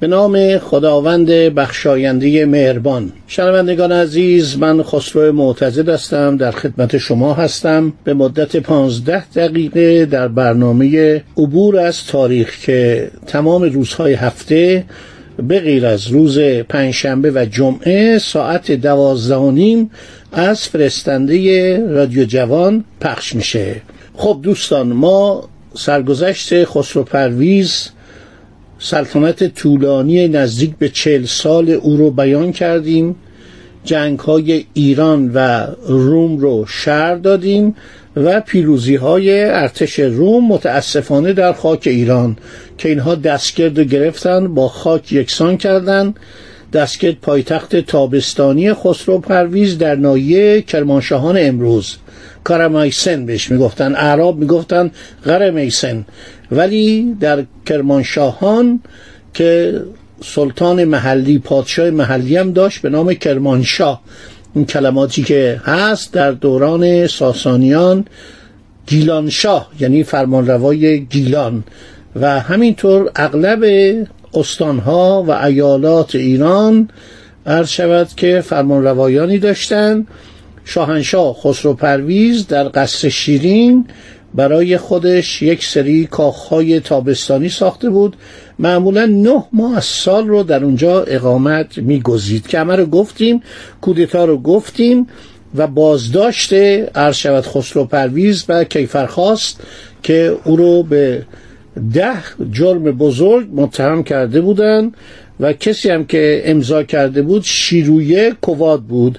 به نام خداوند بخشاینده مهربان. شنوندگان عزیز من خسرو معتزد هستم در خدمت شما هستم. به مدت پانزده دقیقه در برنامه عبور از تاریخ که تمام روزهای هفته به غیر از روز پنجشنبه و جمعه ساعت دوازده نیم از فرستنده رادیو جوان پخش میشه. خب دوستان ما سرگذشت خسرو پرویز سلطنت طولانی نزدیک به چهل سال او رو بیان کردیم. جنگ های ایران و روم رو شر دادیم و پیروزی های ارتش روم متاسفانه در خاک ایران که اینها دستگرد گرفتن با خاک یکسان کردند دستگرد پایتخت تابستانی خسرو پرویز در نایه کرمانشاهان امروز. کارمیسن بهش می‌گفتن اعراب می‌گفتن قرمیسن ولی در کرمانشاهان که سلطان محلی پادشاه محلی هم داشت به نام کرمانشاه. این کلماتی که هست در دوران ساسانیان گیلانشاه یعنی فرمانروای گیلان. و همینطور اغلب استانها و ایالات ایران عرض شود که فرمانروایانی داشتند شاهنشاه خسرو پرویز در قصر شیرین برای خودش یک سری کاخهای تابستانی ساخته بود. معمولا نه ماه از سال رو در اونجا اقامت میگزید که همه رو گفتیم کودتا رو گفتیم و بازداشت عرض شود خسرو پرویز و کیفرخواست که او رو به ده جرم بزرگ متهم کرده بودند و کسی هم که امضا کرده بود شیرویه کواد بود.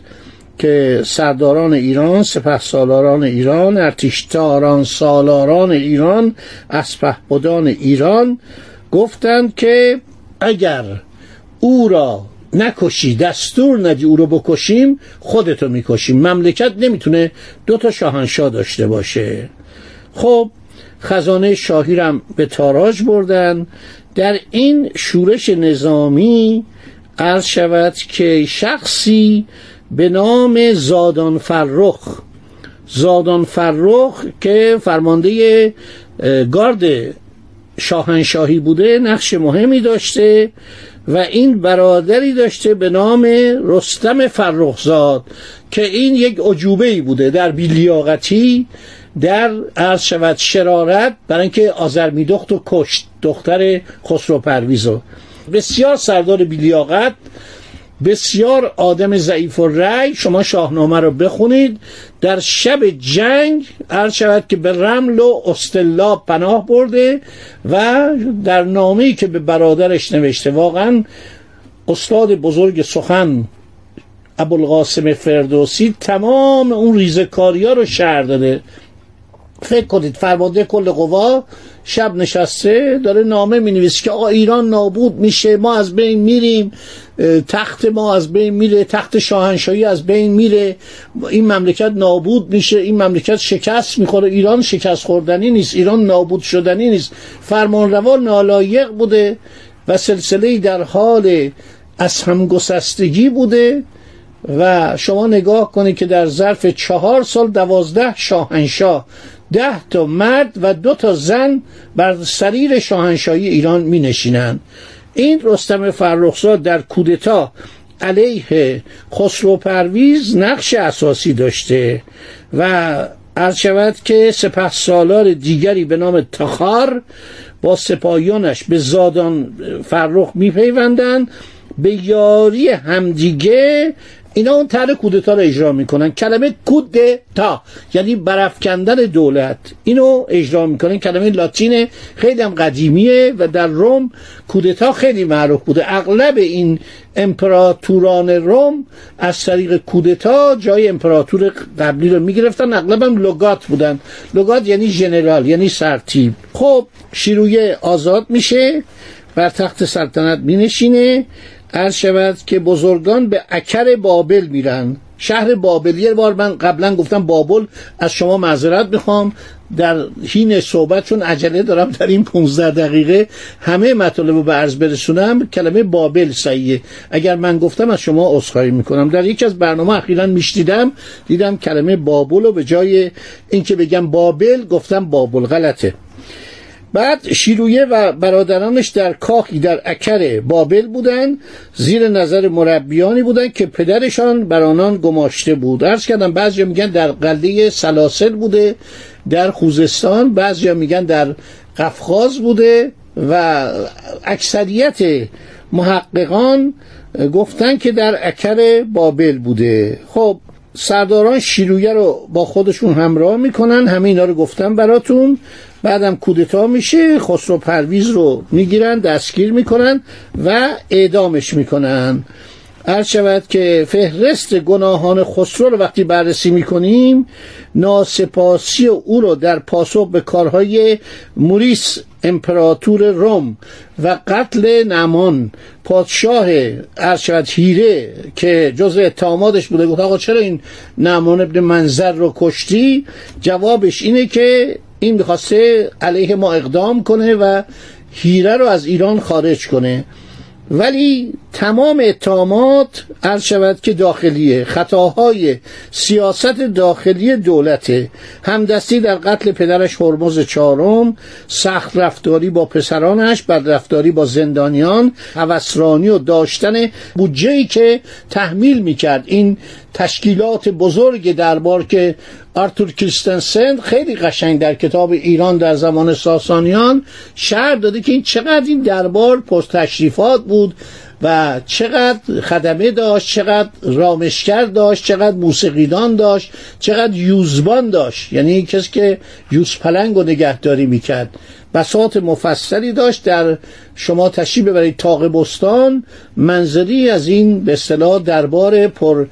که سرداران ایران سپه سالاران ایران ارتشتاران سالاران ایران اسپهبدان ایران گفتند که اگر او را نکشی دستور ندی او رو بکشیم خودتو می‌کشیم. مملکت نمی‌تونه دو تا شاهنشاه داشته باشه. خب خزانه شاهی به تاراج بردن. در این شورش نظامی عرض شود که شخصی به نام زادان فرخ. زادان فرخ که فرمانده گارد شاهنشاهی بوده نقش مهمی داشته و این برادری داشته به نام رستم فرخزاد که این یک عجوبه ای بوده در بیلیاقتی در عرض شود شرارت برای اینکه آزرمیدخت و کشت دختر خسرو پرویزو بسیار سردار بیلیاقت بسیار آدم ضعیف و رأی. شما شاهنامه رو بخونید. در شب جنگ عرض شود که به رمل و استلاب پناه برده و در نامه‌ای که به برادرش نوشته واقعا استاد بزرگ سخن ابوالقاسم فردوسی تمام اون ریزکاری ها رو شهر داده. فکر کنید فرمانده کل قوا شب نشسته داره نامه می که آقا ایران نابود میشه ما از بین میریم. تخت ما از بین میره تخت شاهنشاهی از بین میره. این مملکت نابود میشه این مملکت شکست می‌خوره. ایران شکست خوردنی نیست ایران نابود شدنی نیست. فرمانروا نالایق بوده و سلسله در حال از هم گسستگی بوده و شما نگاه کنید که در ظرف چهار سال دوازده شاهنشاه ده تا مرد و دو تا زن بر سریر شاهنشاهی ایران می نشینند این رستم فرخزاد در کودتا علیه خسرو پرویز نقش اساسی داشته و عرض شود که سپه سالار دیگری به نام تخار با سپاهیانش به زادان فرخ میپیوندند. به یاری همدیگه اینا اون طرح کودتا رو اجرا می‌کنن. کلمه کودتا یعنی برافکندن دولت. اینو اجرا می‌کنن. کلمه لاتین خیلی هم قدیمیه و در روم کودتا خیلی معروف بوده. اغلب این امپراتوران روم از طریق کودتا جای امپراتور قبلی رو می‌گرفتن. اغلب هم لگات بودن. لگات یعنی ژنرال یعنی سرتیب. خب شیرویه آزاد میشه. بر تخت سلطنت مینشینه. عرض شود که بزرگان به اکر بابل میرن شهر بابل یه بار من قبلا گفتم بابل از شما معذرت می‌خوام. در حین صحبت چون عجله دارم در این 15 دقیقه همه مطالب رو به عرض برسونم کلمه بابل صحیحه. اگر من گفتم از شما عذرخواهی می‌کنم. در یکی از برنامه اخیرا میشنیدم دیدم کلمه بابل رو به جای اینکه بگم بابل گفتم بابل. غلطه. بعد شیرویه و برادرانش در کاخی در اکر بابل بودند زیر نظر مربیانی بودند که پدرشان بر آنان گماشته بود. عرض کردم بعضی میگن در قلعه سلاسل بوده در خوزستان بعضی میگن در قفقاز بوده و اکثریت محققان گفتن که در اکر بابل بوده. خب سرداران شیرویه رو با خودشون همراه می‌کنن. همه اینا رو گفتم براتون. بعدم کودتا میشه خسرو پرویز رو می‌گیرن دستگیر می‌کنن و اعدامش می‌کنن. عرض شود که فهرست گناهان خسرو رو وقتی بررسی می‌کنیم ناسپاسی او رو در پاسخ به کارهای موریس امپراتور روم و قتل نمان پادشاه عرض شود هیره که جز اتهاماتش بوده گفت آقا چرا این نمان ابن منظر رو کشتی؟ جوابش اینه که این می‌خواسته علیه ما اقدام کنه و هیره رو از ایران خارج کنه. ولی تمام اتهامات عرض شود که داخلیه. خطاهای سیاست داخلی دولته. همدستی در قتل پدرش هرمز چهارم سخت رفتاری با پسرانش بد رفتاری با زندانیان هوسرانی و داشتن بودجه که تحمیل می‌کرد. این تشکیلات بزرگ دربار که آرتور کریستنسن خیلی قشنگ در کتاب ایران در زمان ساسانیان شهر داده که این چقدر این دربار پست تشریفات بود و چقدر خدمه داشت چقدر رامشگر داشت چقدر موسیقیدان داشت چقدر یوزبان داشت. یعنی کسی که یوز پلنگ و نگهداری می‌کرد. بساط مفصلی داشت در شما تشریف ببرید تاق بستان منظری از این به اصطلاح دربار پر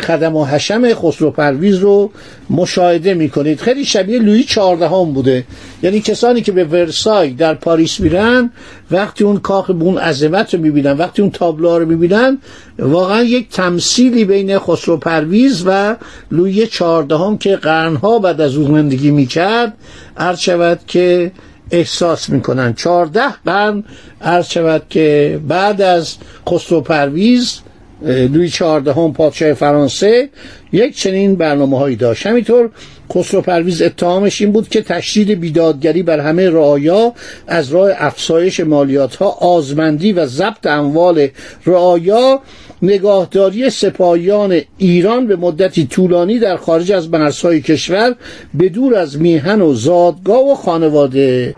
خدم و حشم خسرو پرویز رو مشاهده می‌کنید. خیلی شبیه لویی چهاردهم بوده. یعنی کسانی که به ورسای در پاریس میرن وقتی اون کاخ به اون عظمت رو می‌بینن وقتی اون تابلوها رو می‌بینن واقعا یک تمثیلی بین خسرو پرویز و لویی چهاردهم که قرنها بعد از اون زندگی می‌کرد عرض شود که احساس می‌کنن. چهارده قرن عرض شود که بعد از خسرو پرویز لوی چهاردهم پادشاه فرانسه یک چنین برنامه هایی داشت. همینطور خسرو پرویز اتهامش این بود که تشدید بیدادگری بر همه رعایا از راه افزایش مالیات ها آزمندی و ضبط اموال رعایا نگاهداری سپاهیان ایران به مدتی طولانی در خارج از مرزهای کشور به دور از میهن و زادگاه و خانواده.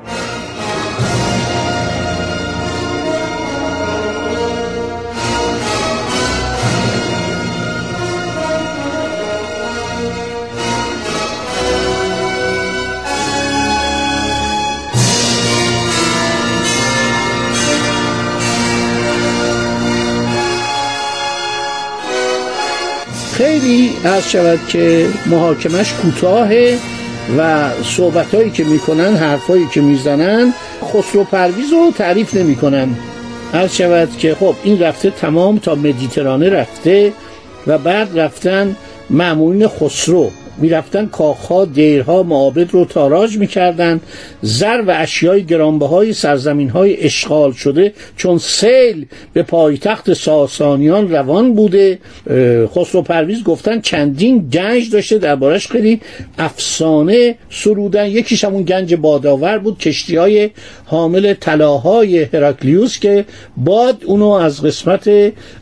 خیلی از شود که محاکمش کوتاهه و صحبت هایی که می‌کنن حرفایی که می‌زنن خسرو پرویز رو تعریف نمی‌کنن. هر شود که خب این رفته تمام تا مدیترانه رفته و بعد رفتن معمولین خسرو. می‌رفتن کاخها دیرها معابد رو تاراج می‌کردن زر و اشیای گرانبهای سرزمین های اشغال شده چون سیل به پایتخت ساسانیان روان بوده. خسرو پرویز گفتن چندین گنج داشته دربارش خیلی افسانه سرودن. یکیش همون گنج باداور بود کشتی های حامل طلاهای هراکلیوس که باد اونو از قسمت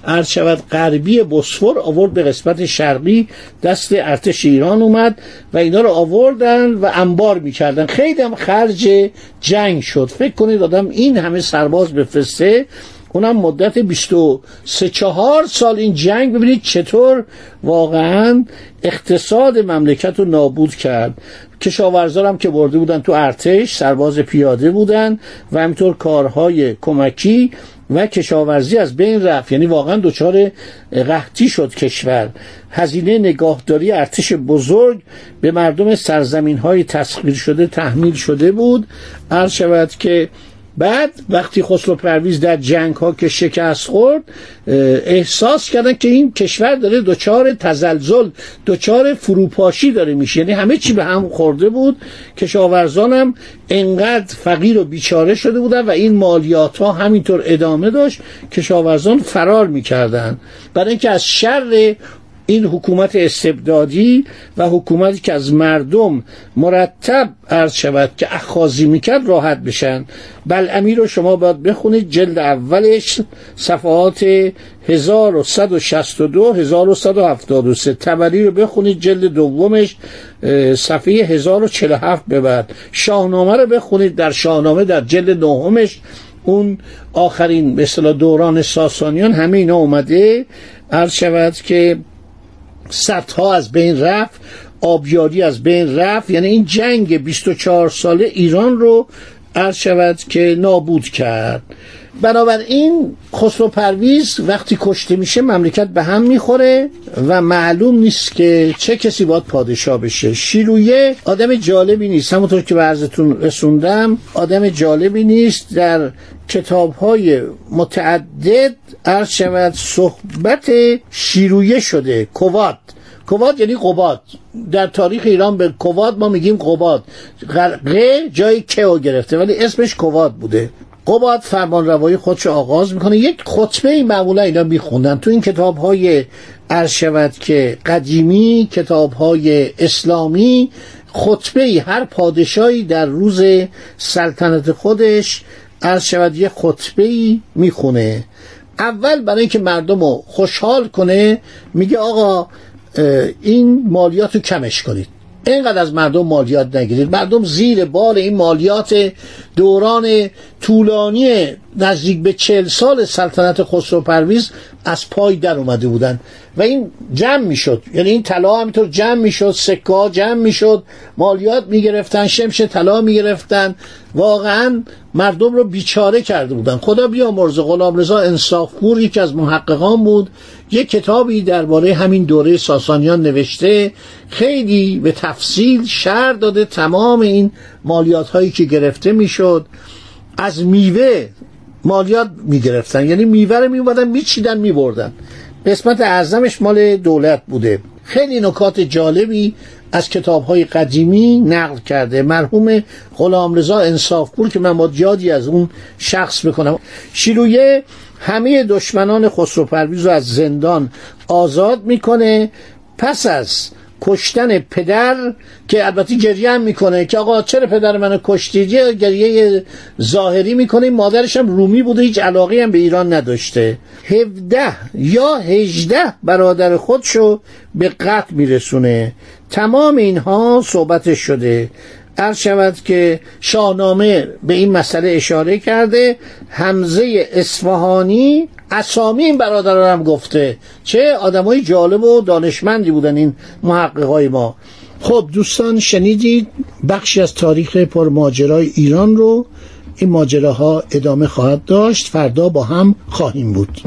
عرض شود غربی بسفور آورد به قسمت شرقی دست ارتش ایران. اومد و اینا رو آوردن و انبار می‌کردن. خیلی هم خرج جنگ شد. فکر کنید آدم این همه سرباز بفرسته اونم مدت 23 چهار سال این جنگ ببینید چطور واقعا اقتصاد مملکت رو نابود کرد. کشاورزان هم که برده بودن تو ارتش سرباز پیاده بودن و همینطور کارهای کمکی و کشاورزی از بین رفت. یعنی واقعا دچار قحطی شد کشور. هزینه نگاهداری ارتش بزرگ به مردم سرزمین های تسخیر شده تحمیل شده بود. عرض شود که بعد وقتی خسرو پرویز در جنگ ها که شکست خورد احساس کردن که این کشور داره دچار تزلزل دچار فروپاشی داره میشه. یعنی همه چی به هم خورده بود. کشاورزان هم انقدر فقیر و بیچاره شده بودن و این مالیات ها همینطور ادامه داشت. کشاورزان فرار می‌کردن. برای اینکه از شر این حکومت استبدادی و حکومتی که از مردم مرتب عرض شود که اخازی می‌کرد راحت بشن. بل امیر رو شما باید بخونید جلد اولش صفحات 1162 1173 تبری رو بخونید جلد دومش صفحه 1047 ببرد شاهنامه رو بخونید در شاهنامه در جلد نهمش. اون آخرین مثلا دوران ساسانیان همه اینا اومده. عرض شود که ها از بین رفت آبیاری از بین رفت. یعنی این جنگ 24 ساله ایران رو عرض شود که نابود کرد. بنابراین خسرو پرویز وقتی کشته میشه مملکت به هم می‌خوره و معلوم نیست که چه کسی باید پادشاه بشه. شیرویه آدم جالبی نیست. همونطور که به عرضتون رسوندم آدم جالبی نیست. در کتاب های متعدد عرض شود صحبت شیرویه شده کوات کوات یعنی قباد. در تاریخ ایران به کوات ما میگیم قباد. غرقه جای کهو گرفته ولی اسمش کوات بوده. قباد فرمان روایی خودش آغاز می‌کنه. یک خطبه ای معمولا اینا میخوندن. تو این کتاب های عرض که قدیمی کتاب های اسلامی خطبه هر پادشاهی در روز سلطنت خودش عرض شود یه خطبه ای می‌خونه. اول برای اینکه مردم رو خوشحال کنه میگه آقا این مالیات رو کمش کنید. اینقدر از مردم مالیات نگیرید. مردم زیر بار این مالیات دوران طولانی نزدیک به چل سال سلطنت خسرو پرویز از پای در اومده بودن. و این جمع می‌شد. یعنی این طلا همینطور جمع می‌شد سکه جمع می‌شد مالیات می‌گرفتن شمش طلا می‌گرفتن. واقعا مردم رو بیچاره کرده بودن. خدا مرز غلام رضا انصافپور یکی از محققان بود. یک کتابی درباره همین دوره ساسانیان نوشته خیلی به تفصیل شر داده تمام این مالیات هایی که گرفته می‌شد. از میوه مالیات می‌گرفتن. یعنی میوه رو میومدن میچیدن میبردن. قسمت اعظمش مال دولت بوده. خیلی نکات جالبی از کتاب های قدیمی نقل کرده. مرحوم غلام رضا انصافپور که من با یادی از اون شخص بکنم شیرویه همه دشمنان خسرو پرویز رو از زندان آزاد می‌کنه. پس از کشتن پدر که البته گریه هم می‌کنه که آقا چرا پدر منو کشتیدی گریه ظاهری می‌کنه. مادرش هم رومی بوده هیچ علاقی هم به ایران نداشته. هفده یا هجده برادر خودشو به قتل میرسونه. تمام اینها صحبتش شده. عرض شود که شاهنامه به این مسئله اشاره کرده. حمزه اصفهانی اسامی این برادران هم گفته. چه آدمای جالب و دانشمندی بودن این محققای ما. خب دوستان شنیدید بخشی از تاریخ پرماجرای ایران رو. این ماجراها ادامه خواهد داشت. فردا با هم خواهیم بود.